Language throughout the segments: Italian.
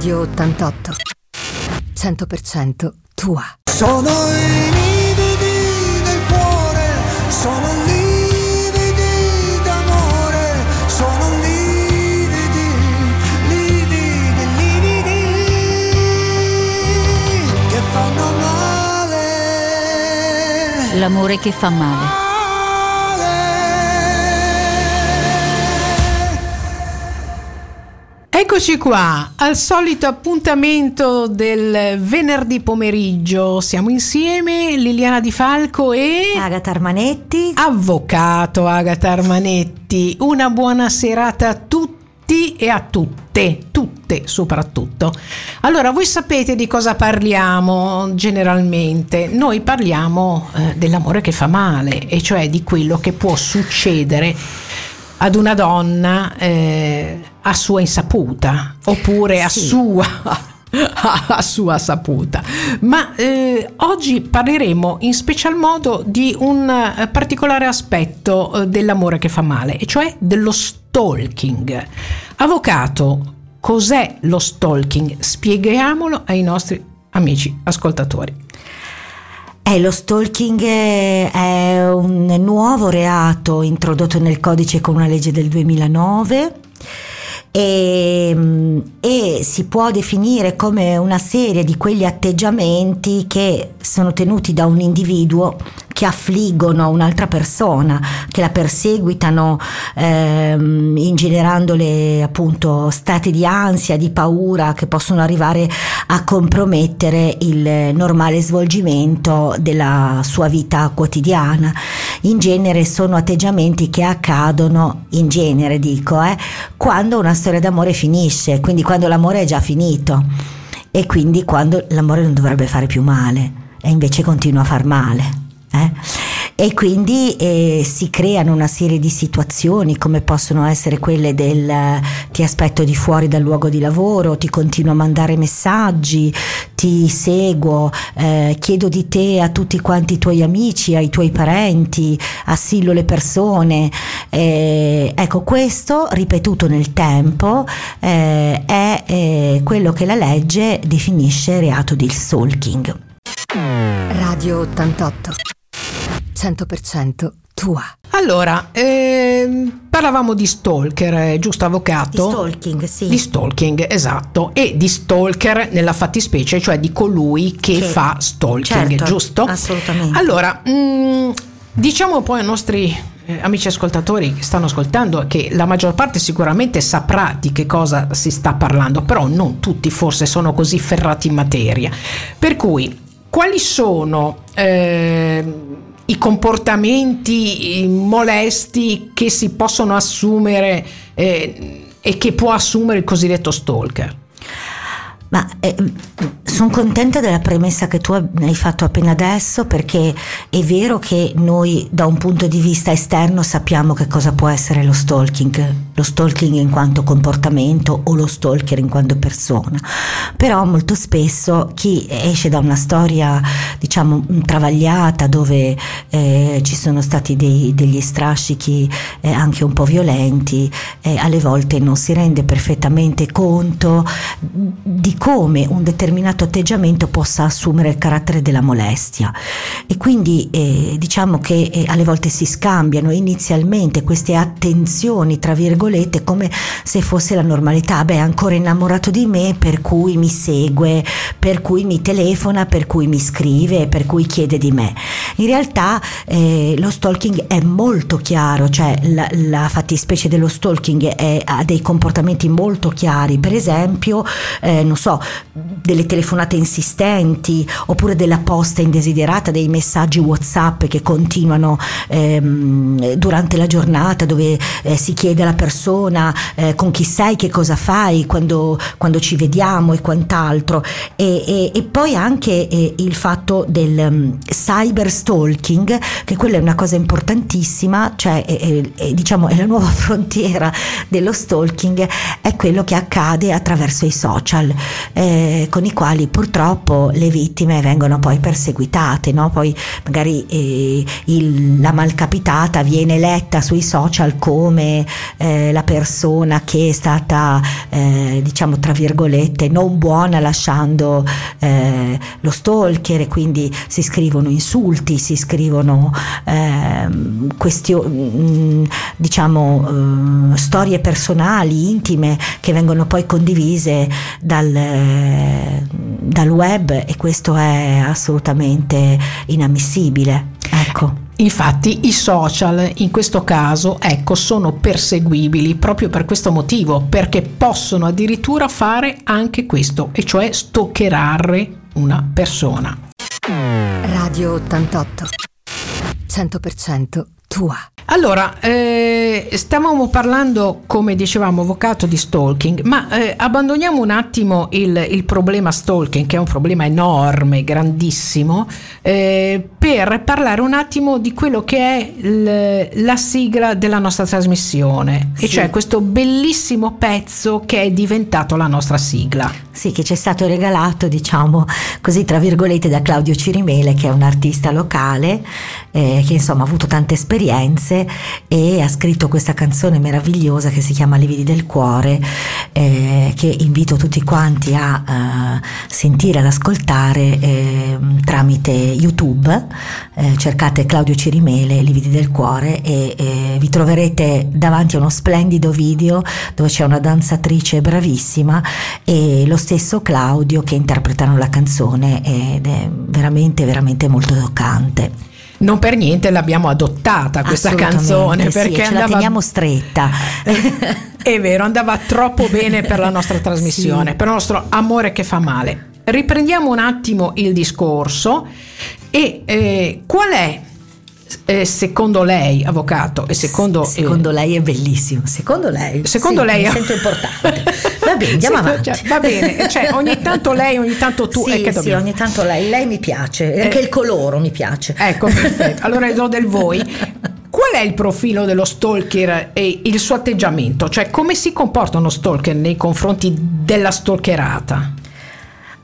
Radio 88. 100% tua. Sono i lividi del cuore, sono lividi d'amore, sono lividi, lividi, lividi che fanno male. L'amore che fa male. Eccoci qua, al solito appuntamento del venerdì pomeriggio. Siamo insieme, Liliana Di Falco e Agata Armanetti. avvocato Agata Armanetti. Una buona serata a tutti e a tutte, tutte soprattutto. Allora, voi sapete di cosa parliamo generalmente? Noi parliamo eh, dell'amore che fa male, e cioè di quello che può succedere ad una donna eh, a sua insaputa oppure a Sì. sua a sua saputa. Ma eh, oggi parleremo in special modo di un eh, particolare aspetto eh, dell'amore che fa male e cioè dello stalking. Avvocato cos'è lo stalking? Spieghiamolo ai nostri amici ascoltatori. Eh, lo stalking eh, è un nuovo reato introdotto nel codice con una legge del 2009 e, mm, e si può definire come una serie di quegli atteggiamenti che sono tenuti da un individuo che affliggono un'altra persona, che la perseguitano ehm, ingenerandole appunto stati di ansia, di paura che possono arrivare a compromettere il normale svolgimento della sua vita quotidiana. In genere sono atteggiamenti che accadono, in genere dico, eh, quando una storia d'amore finisce, quindi quando l'amore è già finito e quindi quando l'amore non dovrebbe fare più male e invece continua a far male. Eh. E quindi eh, si creano una serie di situazioni come possono essere quelle del eh, ti aspetto di fuori dal luogo di lavoro, ti continuo a mandare messaggi, ti seguo, eh, chiedo di te a tutti quanti i tuoi amici, ai tuoi parenti, assillo le persone. Eh, ecco, questo ripetuto nel tempo eh, è quello che la legge definisce reato di stalking. Radio 88. 100% tua. allora ehm, parlavamo di stalker eh, giusto Di avvocato stalking, sì. Di stalking, esatto, e di stalker nella fattispecie, cioè di colui che Che- fa stalking, certo, giusto? assolutamente. Allora, mm, diciamo poi ai nostri eh, amici ascoltatori che stanno ascoltando che la maggior parte sicuramente saprà di che cosa si sta parlando, però non tutti forse sono così ferrati in materia. Per cui, quali sono ehm, i comportamenti eh, molesti che si possono assumere eh, e che può assumere il cosiddetto stalker? Ma sono contenta della premessa che tu hai fatto appena adesso perché è vero che noi da un punto di vista esterno sappiamo che cosa può essere lo stalking, lo stalking in quanto comportamento o lo stalker in quanto persona, però molto spesso chi esce da una storia diciamo travagliata dove eh, ci sono stati dei- degli strascichi eh, anche un po' violenti, eh, alle volte non si rende perfettamente conto di come un determinato atteggiamento possa assumere il carattere della molestia. E quindi eh, diciamo che eh, alle volte si scambiano inizialmente queste attenzioni tra virgolette come se fosse la normalità. Beh è ancora innamorato di me per cui mi segue per cui mi telefona per cui mi scrive per cui chiede di me. In realtà eh, lo stalking è molto chiaro cioè la, la fattispecie dello stalking è- ha dei comportamenti molto chiari. Per esempio eh, non so delle telefonate insistenti oppure della posta indesiderata dei messaggi whatsapp che continuano ehm, durante la giornata dove eh, si chiede alla persona eh, con chi sei che cosa fai quando, quando ci vediamo e quant'altro e, e- e poi anche eh, il fatto del um, cyber stalking che quella è una cosa importantissima cioè è- è- diciamo è la nuova frontiera dello stalking è quello che accade attraverso i social eh, con con i quali purtroppo le vittime vengono poi perseguitate, no? poi magari eh, il, la malcapitata viene letta sui social come eh, la persona che è stata eh, diciamo tra virgolette non buona lasciando eh, lo stalker e quindi si scrivono insulti, si scrivono ehm, questioni mm, diciamo eh, storie personali, intime che vengono poi condivise dal, dal web e questo è assolutamente inammissibile. Ecco. Infatti i social in questo caso ecco, sono perseguibili proprio per questo motivo, perché possono addirittura fare anche questo, e cioè stalkerare una persona. Radio 88 100% tua. Allora, eh, stavamo parlando, come dicevamo, avvocato di stalking, ma eh, abbandoniamo un attimo il, il, problema stalking, che è un problema enorme, grandissimo, eh, per parlare un attimo di quello che è il, la sigla della nostra trasmissione, sì. e cioè questo bellissimo pezzo che è diventato la nostra sigla. Sì, che ci è stato regalato, diciamo così, tra virgolette, da Claudio Cirimele, che è un artista locale, eh, che insomma ha avuto tante esperienze e ha scritto questa canzone meravigliosa che si chiama Lividi del cuore eh, che invito tutti quanti a uh, sentire, ad ascoltare eh, tramite YouTube. Eh, cercate Claudio Cirimele Lividi del cuore e vi troverete davanti a uno splendido video dove c'è una danzatrice bravissima e lo stesso Claudio che interpretano la canzone ed è veramente veramente molto toccante non per niente l'abbiamo adottata questa canzone perché sì, andava... la teniamo stretta. È vero, andava troppo bene per la nostra trasmissione, sì. per il nostro amore che fa male. Riprendiamo un attimo il discorso e eh, qual è eh, secondo lei, avvocato, e secondo, secondo eh, lei è bellissimo. Secondo lei, secondo sì, lei mi sento importante. Va bene, andiamo sì, avanti. Cioè, va bene, cioè, ogni tanto lei, ogni tanto tu. Sì, che sì, ogni tanto lei. Lei mi piace, eh, anche il colore mi piace. Ecco, perfetto. Allora do del voi. Qual è il profilo dello stalker e il suo atteggiamento? Cioè, come si comporta uno stalker nei confronti della stalkerata?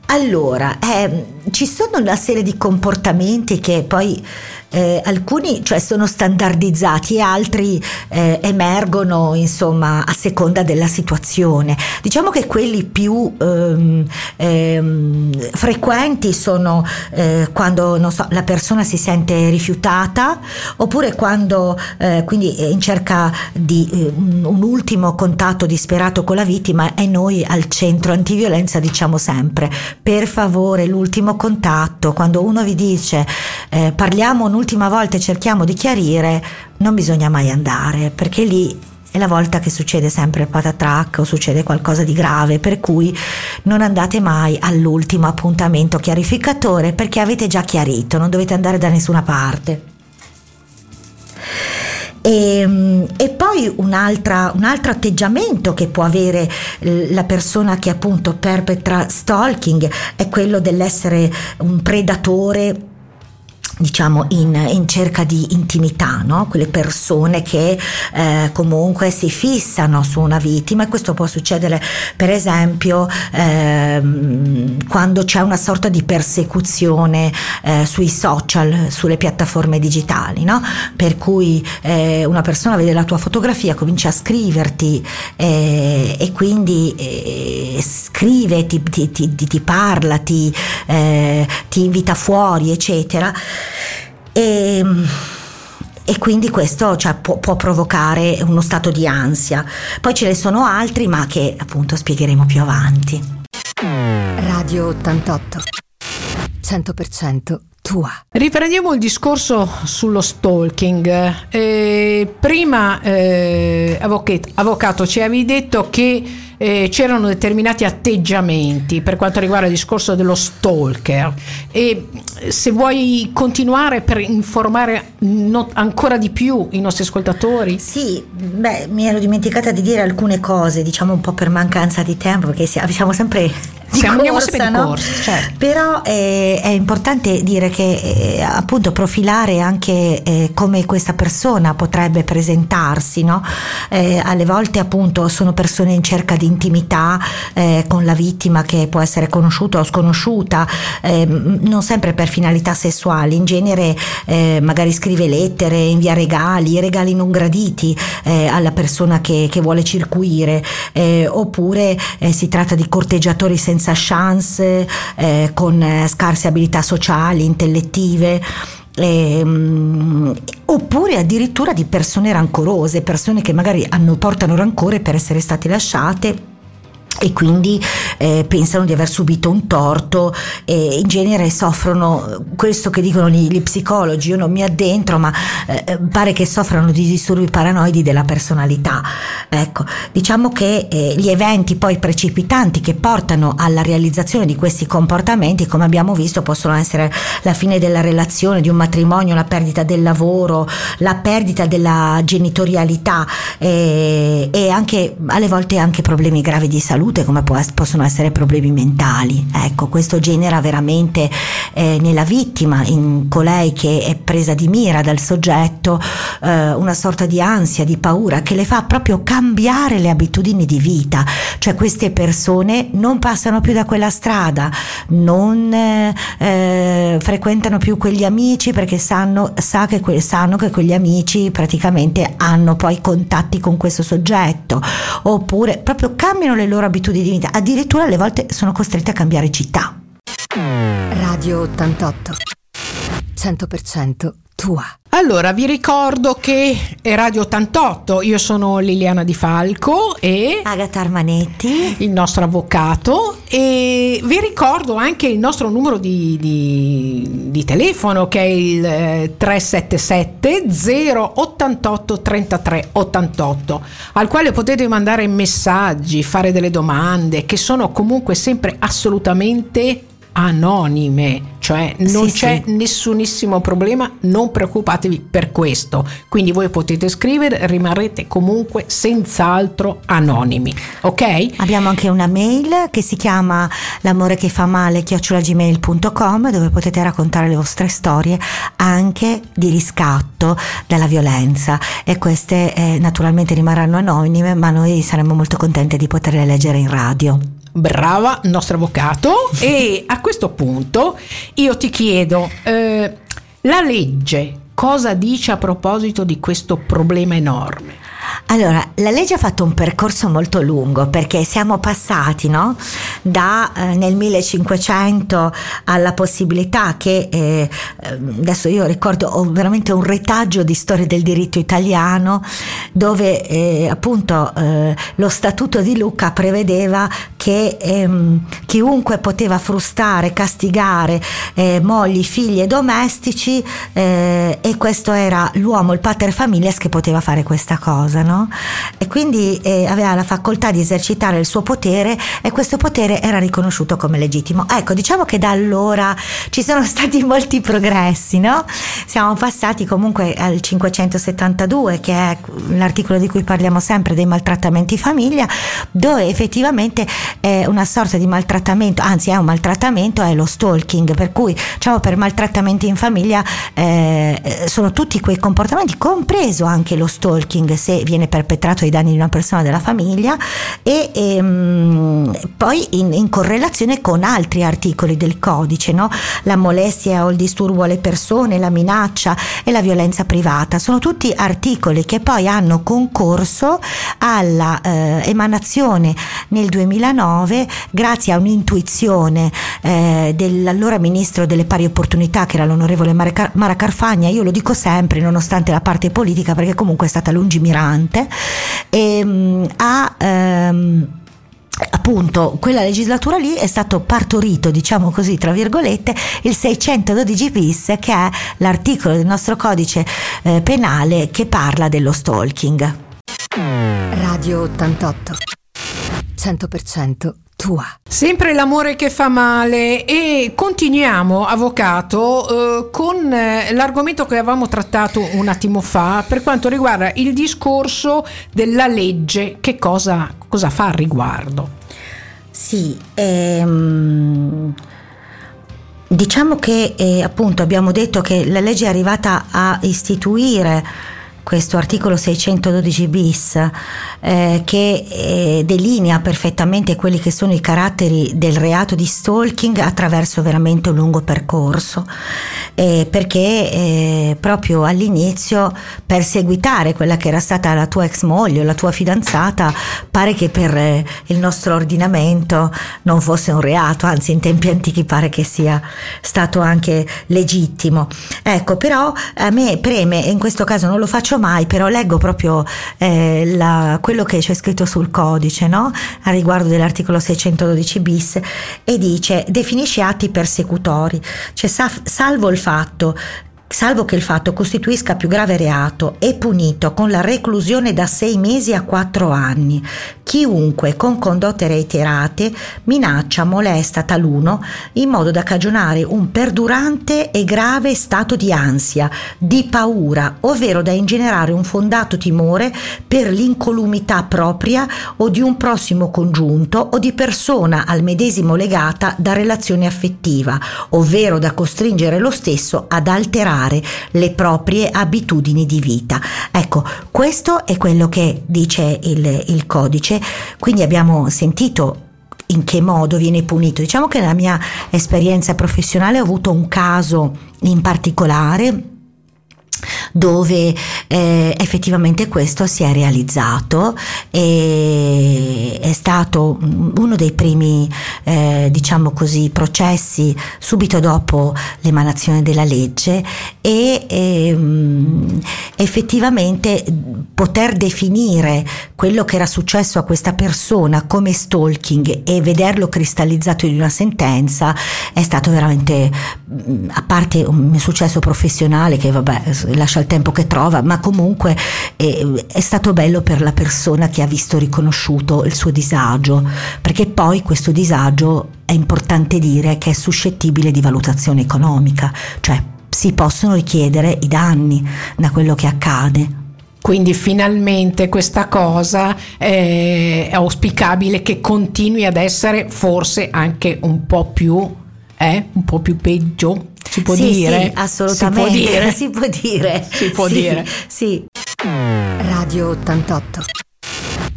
Allora, eh, ci sono una serie di comportamenti che poi eh, alcuni cioè, sono standardizzati e altri eh, emergono insomma a seconda della situazione. Diciamo che quelli più ehm, ehm, frequenti sono eh, quando so, la persona si sente rifiutata oppure quando eh, quindi in cerca di eh, un ultimo contatto disperato con la vittima e noi al centro antiviolenza diciamo sempre per favore l'ultimo contatto quando uno vi dice eh, parliamo un'ultima volta e cerchiamo di chiarire, non bisogna mai andare, perché lì è la volta che succede sempre il patatrack o succede qualcosa di grave, per cui non andate mai all'ultimo appuntamento chiarificatore perché avete già chiarito, non dovete andare da nessuna parte. E, ehm, e, poi un altro atteggiamento che può avere la persona che appunto perpetra stalking è quello dell'essere un predatore diciamo in, in, cerca di intimità, no? quelle persone che eh, comunque si fissano su una vittima e questo può succedere per esempio ehm, quando c'è una sorta di persecuzione eh, sui social, sulle piattaforme digitali, no? per cui eh, una persona vede la tua fotografia, comincia a scriverti eh, e quindi eh, scrive, ti, ti, ti, ti parla, ti, eh, ti invita fuori, eccetera. E, e quindi questo cioè, può, può, provocare uno stato di ansia. Poi ce ne sono altri, ma che appunto spiegheremo più avanti. Radio 88 100% tua. Riprendiamo il discorso sullo stalking. Eh, prima, eh, avvocato, avvocato, ci avevi detto che eh, c'erano determinati atteggiamenti per quanto riguarda il discorso dello stalker e se vuoi continuare per informare no, ancora di più i nostri ascoltatori. Sì, beh, mi ero dimenticata di dire alcune cose, diciamo un po' per mancanza di tempo, perché siamo sempre di Siamo- corsa, di no? corsa, certo. Però eh, è importante dire che eh, appunto profilare anche eh, come questa persona potrebbe presentarsi, no? Eh, alle volte appunto sono persone in cerca di intimità eh, con la vittima che può essere conosciuta o sconosciuta, ehm, non sempre per finalità sessuali, in genere eh, magari scrive lettere, invia regali, regali non graditi eh, alla persona che, che vuole circuire, eh, oppure eh, si tratta di corteggiatori senza chance, eh, con eh, scarse abilità sociali, intellettive. ehm, oppure addirittura di persone rancorose, persone che magari hanno, portano rancore per essere state lasciate e quindi eh, pensano di aver subito un torto e in genere soffrono questo che dicono gli, gli psicologi, io non mi addentro, ma eh, pare che soffrano di disturbi paranoidi della personalità. Ecco, diciamo che eh, gli eventi poi precipitanti che portano alla realizzazione di questi comportamenti, come abbiamo visto, possono essere la fine della relazione, di un matrimonio, la perdita del lavoro, la perdita della genitorialità eh, e anche alle volte anche problemi gravi di salute come può possono essere problemi mentali. Ecco, questo genera veramente eh, nella vittima, in colei che è presa di mira dal soggetto, eh, una sorta di ansia, di paura che le fa proprio cambiare le abitudini di vita. Cioè queste persone non passano più da quella strada, non eh, frequentano più quegli amici perché sanno, sa che que- sanno che quegli amici praticamente hanno poi contatti con questo soggetto, oppure proprio cambiano le loro abitudini di vita, addirittura alle volte sono costrette a cambiare città. Radio 88. 100% tua. Allora, vi ricordo che è Radio 88, io sono Liliana Di Falco e Agata Armanetti. il nostro avvocato e vi ricordo anche il nostro numero di, di- di telefono che è il eh, 377 088 33 88 al quale potete mandare messaggi, fare delle domande che sono comunque sempre assolutamente anonime, cioè non Sì, c'è sì. nessunissimo problema, non preoccupatevi per questo. Quindi voi potete scrivere, rimarrete comunque senz'altro anonimi, ok? Abbiamo anche una mail che si chiama l'amore che fa male chiocciolagmail.com dove potete raccontare le vostre storie anche di riscatto dalla violenza e queste eh, naturalmente rimarranno anonime ma noi saremmo molto contenti di poterle leggere in radio. Brava, nostro avvocato. e a questo punto io ti chiedo, eh, la legge cosa dice a proposito di questo problema enorme? Allora, la legge ha fatto un percorso molto lungo perché siamo passati no? da eh, nel 1500 alla possibilità che eh, adesso io ricordo ho veramente un retaggio di storia del diritto italiano dove eh, appunto eh, lo statuto di Lucca prevedeva che ehm, chiunque poteva frustare, castigare eh, mogli, figli e domestici eh, e questo era l'uomo, il pater familias che poteva fare questa cosa, no? E quindi eh, aveva la facoltà di esercitare il suo potere e questo potere era riconosciuto come legittimo. Ecco, diciamo che da allora ci sono stati molti progressi, no? Siamo passati comunque al 572, che è l'articolo di cui parliamo sempre dei maltrattamenti in famiglia, dove effettivamente è una sorta di maltrattamento, anzi è un maltrattamento, è lo stalking, per cui diciamo per maltrattamenti in famiglia eh, sono tutti quei comportamenti, compreso anche lo stalking se viene perpetrato ai danni di una persona della famiglia e ehm, poi in, in correlazione con altri articoli del codice, no? la molestia o il disturbo alle persone, la minaccia e la violenza privata, sono tutti articoli che poi hanno concorso alla eh, emanazione nel 2009 grazie a un'intuizione eh, dell'allora ministro delle pari opportunità che era l'onorevole Mara Carfagna, io lo dico sempre nonostante la parte politica perché comunque è stata lungimirante, e, mm, ha... ehm, appunto quella legislatura lì è stato partorito diciamo così tra virgolette il 612 bis che è l'articolo del nostro codice eh, penale che parla dello stalking. Radio 88. 100% tua. Sempre l'amore che fa male e continuiamo, avvocato, eh, con eh, l'argomento che avevamo trattato un attimo fa per quanto riguarda il discorso della legge, che cosa, cosa fa al riguardo? Sì, ehm, diciamo che eh, appunto abbiamo detto che la legge è arrivata a istituire questo articolo 612 bis eh, che eh, delinea perfettamente quelli che sono i caratteri del reato di stalking attraverso veramente un lungo percorso eh, perché eh, proprio all'inizio perseguitare quella che era stata la tua ex moglie o la tua fidanzata pare che per eh, il nostro ordinamento non fosse un reato anzi in tempi antichi pare che sia stato anche legittimo. Ecco però a me preme e in questo caso non lo faccio faccio mai, però leggo proprio eh, la, quello che c'è scritto sul codice no? a riguardo dell'articolo 612 bis e dice definisce atti persecutori, cioè salvo il fatto salvo che il fatto costituisca più grave reato, è punito con la reclusione da sei mesi a quattro anni. Chiunque con condotte reiterate minaccia, molesta taluno in modo da cagionare un perdurante e grave stato di ansia, di paura, ovvero da ingenerare un fondato timore per l'incolumità propria o di un prossimo congiunto o di persona al medesimo legata da relazione affettiva, ovvero da costringere lo stesso ad alterare cambiare le proprie abitudini di vita. Ecco, questo è quello che dice il, il codice, quindi abbiamo sentito in che modo viene punito. Diciamo che nella mia esperienza professionale ho avuto un caso in particolare dove eh, effettivamente questo si è realizzato e è stato uno dei primi eh, diciamo così processi subito dopo l'emanazione della legge e ehm, effettivamente poter definire quello che era successo a questa persona come stalking e vederlo cristallizzato in una sentenza è stato veramente a parte un successo professionale che vabbè lascia il tempo che trova, ma comunque eh, è stato bello per la persona che ha visto riconosciuto il suo disagio, perché poi questo disagio è importante dire che è suscettibile di valutazione economica, cioè si possono richiedere i danni da quello che accade. Quindi finalmente questa cosa è auspicabile che continui ad essere forse anche un po' più, eh, un po' più peggio si può sì, dire? Sì, assolutamente. Si può dire. Si può dire. Si può sì, dire. Sì. Radio 88.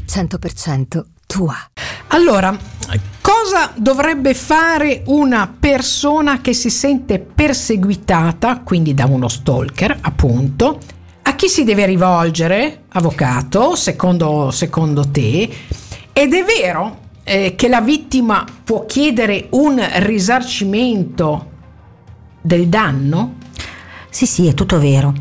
100% tua. Allora, cosa dovrebbe fare una persona che si sente perseguitata, quindi da uno stalker, appunto? A chi si deve rivolgere, avvocato, secondo, secondo te? Ed è vero eh, che la vittima può chiedere un risarcimento del danno? Sì, sì, è tutto vero.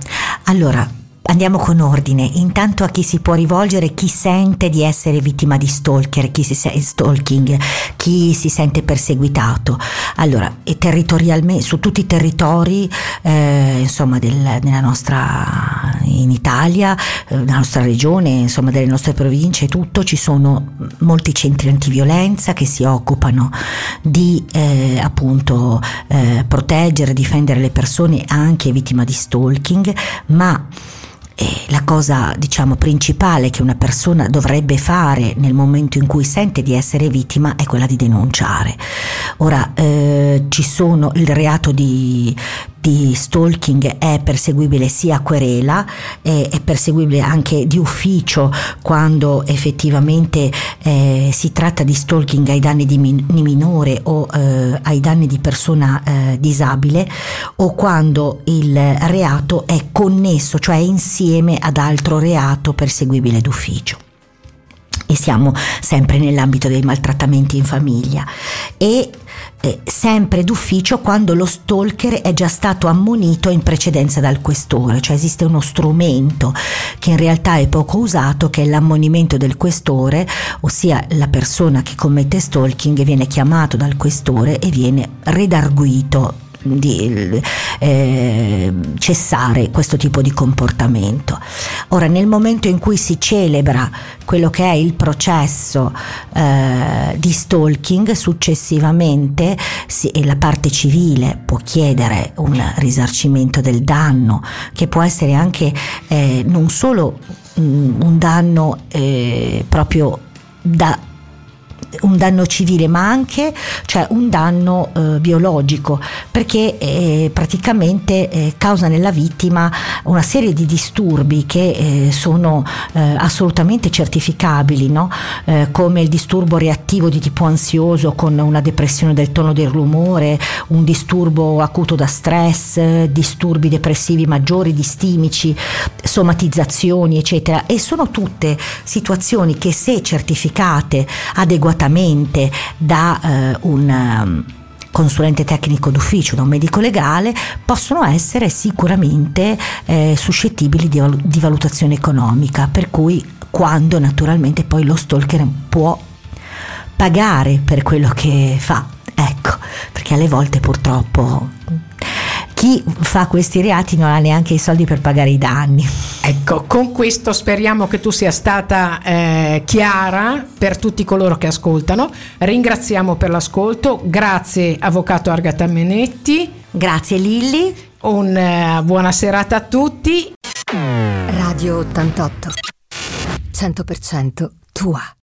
Allora, Andiamo con ordine. Intanto a chi si può rivolgere chi sente di essere vittima di stalker, chi si sente stalking, chi si sente perseguitato. Allora, territorialmente, su tutti i territori, eh, insomma, del, nostra, in Italia, eh, nella nostra regione, insomma, delle nostre province tutto, ci sono molti centri antiviolenza che si occupano di, eh, appunto, eh, proteggere, difendere le persone anche vittime di stalking, ma e la cosa, diciamo, principale che una persona dovrebbe fare nel momento in cui sente di essere vittima è quella di denunciare. Ora, eh, ci sono il reato di, di stalking è perseguibile sia a querela, eh, è perseguibile anche di ufficio quando effettivamente eh, si tratta di stalking ai danni di, min- di minore o eh, ai danni di persona eh, disabile o quando il reato è connesso, cioè insieme ad altro reato perseguibile d'ufficio. E siamo sempre nell'ambito dei maltrattamenti in famiglia. E eh, sempre d'ufficio quando lo stalker è già stato ammonito in precedenza dal questore, cioè esiste uno strumento che in realtà è poco usato che è l'ammonimento del questore, ossia la persona che commette stalking viene chiamato dal questore e viene redarguito di eh, cessare questo tipo di comportamento. Ora, nel momento in cui si celebra quello che è il processo eh, di stalking, successivamente si, la parte civile può chiedere un risarcimento del danno, che può essere anche eh, non solo mh, un danno eh, proprio da un danno civile ma anche cioè un danno eh, biologico perché eh, praticamente eh, causa nella vittima una serie di disturbi che eh, sono eh, assolutamente certificabili no? Eh, come il disturbo reattivo di tipo ansioso con una depressione del tono del rumore un disturbo acuto da stress disturbi depressivi maggiori distimici somatizzazioni eccetera e sono tutte situazioni che se certificate adeguatamente da eh, un um, consulente tecnico d'ufficio, da un medico legale, possono essere sicuramente eh, suscettibili di, di valutazione economica, per cui quando naturalmente poi lo stalker può pagare per quello che fa. Ecco, perché alle volte purtroppo chi fa questi reati non ha neanche i soldi per pagare i danni. Ecco, con questo speriamo che tu sia stata eh, chiara per tutti coloro che ascoltano. Ringraziamo per l'ascolto, grazie Avvocato Argata Menetti. Grazie Lilli. Una uh, buona serata a tutti. Radio 88. 100% tua.